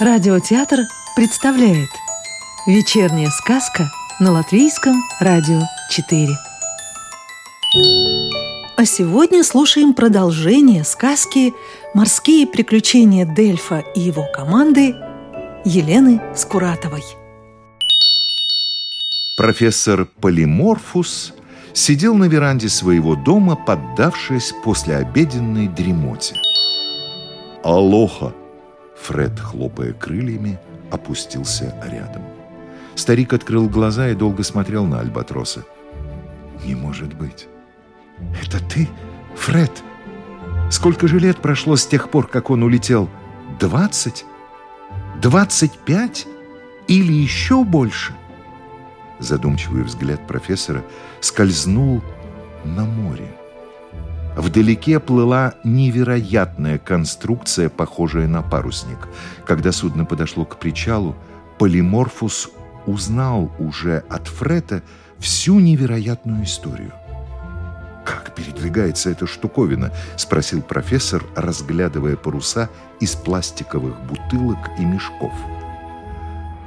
Радиотеатр представляет Вечерняя сказка на Латвийском радио 4 А сегодня слушаем продолжение сказки «Морские приключения Дельфа и его команды» Елены Скуратовой Профессор Полиморфус сидел на веранде своего дома, поддавшись послеобеденной дремоте. «Алоха!» Фред, хлопая крыльями, опустился рядом. Старик открыл глаза и долго смотрел на Альбатроса. «Не может быть! Это ты, Фред? Сколько же лет прошло с тех пор, как он улетел? Двадцать? Двадцать пять? Или еще больше?» Задумчивый взгляд профессора скользнул на море. Вдалеке плыла невероятная конструкция, похожая на парусник. Когда судно подошло к причалу, Полиморфус узнал уже от Фрета всю невероятную историю. «Как передвигается эта штуковина?» – спросил профессор, разглядывая паруса из пластиковых бутылок и мешков.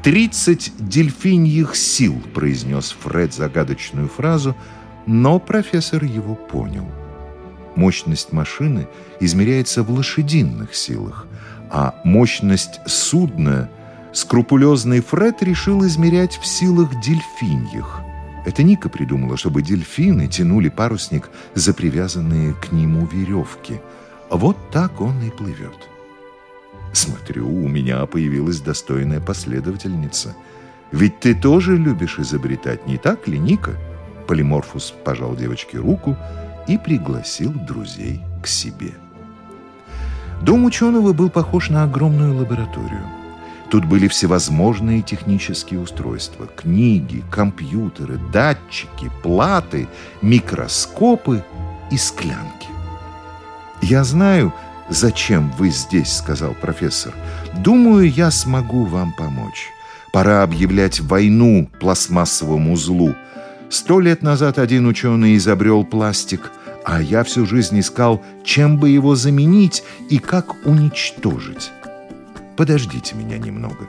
«Тридцать дельфиньих сил», – произнес Фред загадочную фразу, но профессор его понял – Мощность машины измеряется в лошадиных силах, а мощность судна скрупулезный Фред решил измерять в силах дельфиньих. Это Ника придумала, чтобы дельфины тянули парусник за привязанные к нему веревки. Вот так он и плывет. Смотрю, у меня появилась достойная последовательница. Ведь ты тоже любишь изобретать, не так ли, Ника? Полиморфус пожал девочке руку и пригласил друзей к себе. Дом ученого был похож на огромную лабораторию. Тут были всевозможные технические устройства, книги, компьютеры, датчики, платы, микроскопы и склянки. «Я знаю, зачем вы здесь», — сказал профессор. «Думаю, я смогу вам помочь. Пора объявлять войну пластмассовому узлу. Сто лет назад один ученый изобрел пластик, а я всю жизнь искал, чем бы его заменить и как уничтожить. Подождите меня немного.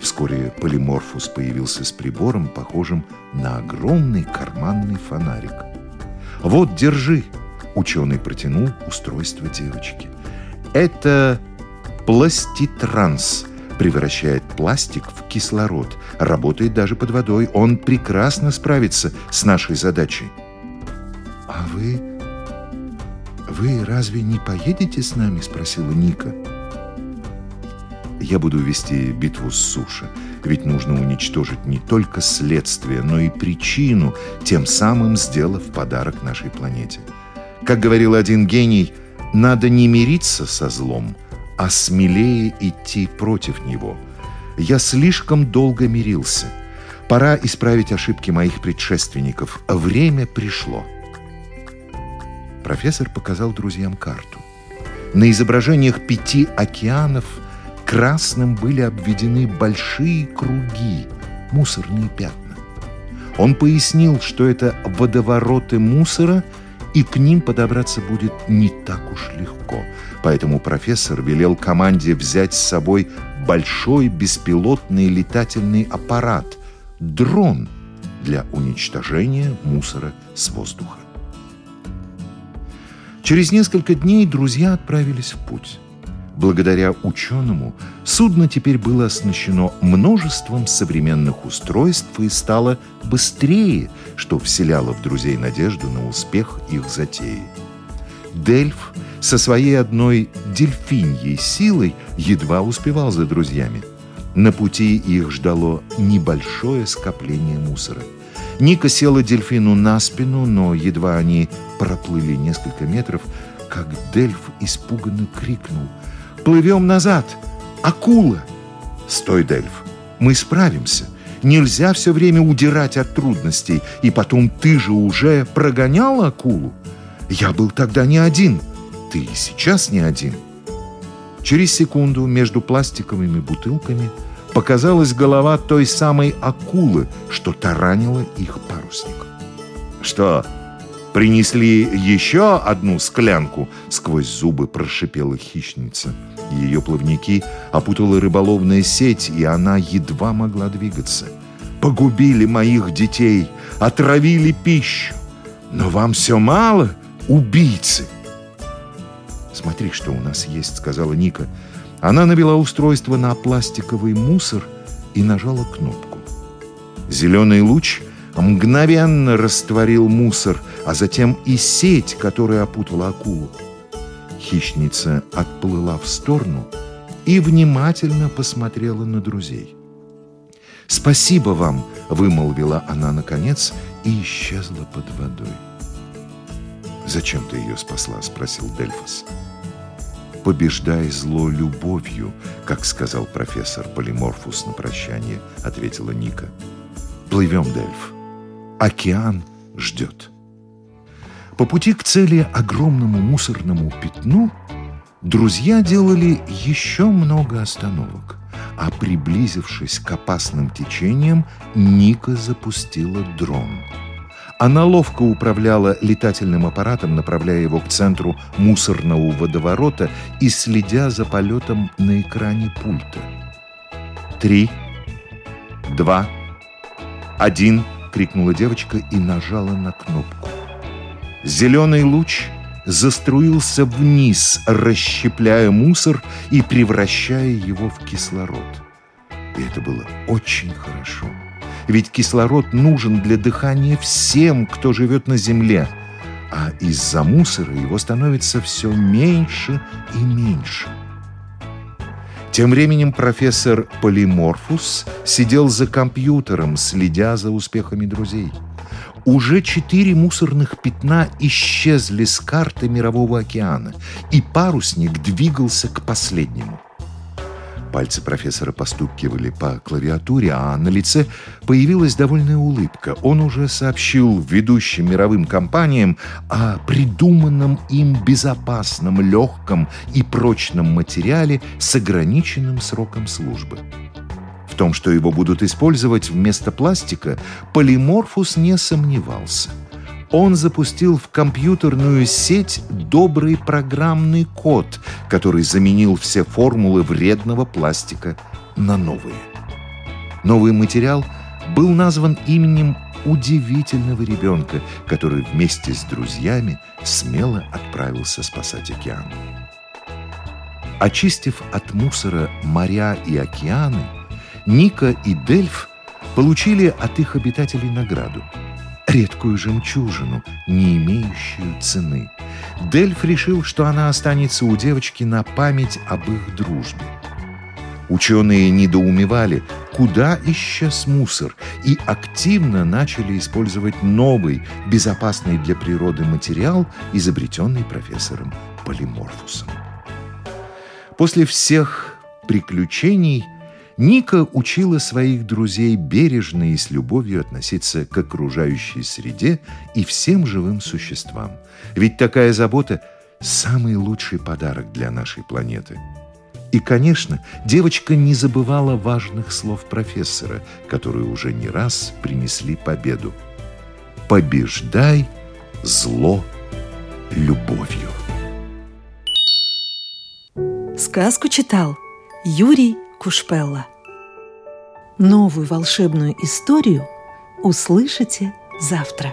Вскоре Полиморфус появился с прибором, похожим на огромный карманный фонарик. «Вот, держи!» – ученый протянул устройство девочки. «Это пластитранс – превращает пластик в кислород. Работает даже под водой. Он прекрасно справится с нашей задачей. Вы... Вы разве не поедете с нами? Спросила Ника. Я буду вести битву с суши. Ведь нужно уничтожить не только следствие, но и причину, тем самым сделав подарок нашей планете. Как говорил один гений, надо не мириться со злом – а смелее идти против него. Я слишком долго мирился. Пора исправить ошибки моих предшественников. Время пришло. Профессор показал друзьям карту. На изображениях пяти океанов красным были обведены большие круги, мусорные пятна. Он пояснил, что это водовороты мусора – и к ним подобраться будет не так уж легко. Поэтому профессор велел команде взять с собой большой беспилотный летательный аппарат – дрон для уничтожения мусора с воздуха. Через несколько дней друзья отправились в путь. Благодаря ученому судно теперь было оснащено множеством современных устройств и стало быстрее, что вселяло в друзей надежду на успех их затеи. Дельф со своей одной дельфиньей силой едва успевал за друзьями. На пути их ждало небольшое скопление мусора. Ника села дельфину на спину, но едва они проплыли несколько метров, как Дельф испуганно крикнул – Плывем назад. Акула. Стой, Дельф. Мы справимся. Нельзя все время удирать от трудностей. И потом ты же уже прогонял акулу. Я был тогда не один. Ты и сейчас не один. Через секунду между пластиковыми бутылками показалась голова той самой акулы, что таранила их парусник. «Что, Принесли еще одну склянку, сквозь зубы прошипела хищница. Ее плавники опутала рыболовная сеть, и она едва могла двигаться. Погубили моих детей, отравили пищу. Но вам все мало, убийцы. Смотри, что у нас есть, сказала Ника. Она навела устройство на пластиковый мусор и нажала кнопку. Зеленый луч мгновенно растворил мусор, а затем и сеть, которая опутала акулу. Хищница отплыла в сторону и внимательно посмотрела на друзей. «Спасибо вам!» — вымолвила она наконец и исчезла под водой. «Зачем ты ее спасла?» — спросил Дельфос. «Побеждай зло любовью», как сказал профессор Полиморфус на прощание, ответила Ника. «Плывем, Дельф. Океан ждет». По пути к цели огромному мусорному пятну друзья делали еще много остановок, а приблизившись к опасным течениям, Ника запустила дрон. Она ловко управляла летательным аппаратом, направляя его к центру мусорного водоворота и следя за полетом на экране пульта. «Три, два, один!» — крикнула девочка и нажала на кнопку. Зеленый луч заструился вниз, расщепляя мусор и превращая его в кислород. И это было очень хорошо. Ведь кислород нужен для дыхания всем, кто живет на Земле. А из-за мусора его становится все меньше и меньше. Тем временем профессор Полиморфус сидел за компьютером, следя за успехами друзей – уже четыре мусорных пятна исчезли с карты Мирового океана, и парусник двигался к последнему. Пальцы профессора постукивали по клавиатуре, а на лице появилась довольная улыбка. Он уже сообщил ведущим мировым компаниям о придуманном им безопасном, легком и прочном материале с ограниченным сроком службы. В том, что его будут использовать вместо пластика, Полиморфус не сомневался. Он запустил в компьютерную сеть добрый программный код, который заменил все формулы вредного пластика на новые. Новый материал был назван именем удивительного ребенка, который вместе с друзьями смело отправился спасать океан. Очистив от мусора моря и океаны, Ника и Дельф получили от их обитателей награду – редкую жемчужину, не имеющую цены. Дельф решил, что она останется у девочки на память об их дружбе. Ученые недоумевали, куда исчез мусор, и активно начали использовать новый, безопасный для природы материал, изобретенный профессором Полиморфусом. После всех приключений – Ника учила своих друзей бережно и с любовью относиться к окружающей среде и всем живым существам. Ведь такая забота – самый лучший подарок для нашей планеты. И, конечно, девочка не забывала важных слов профессора, которые уже не раз принесли победу. «Побеждай зло любовью». Сказку читал Юрий Кушпелла. Новую волшебную историю услышите завтра.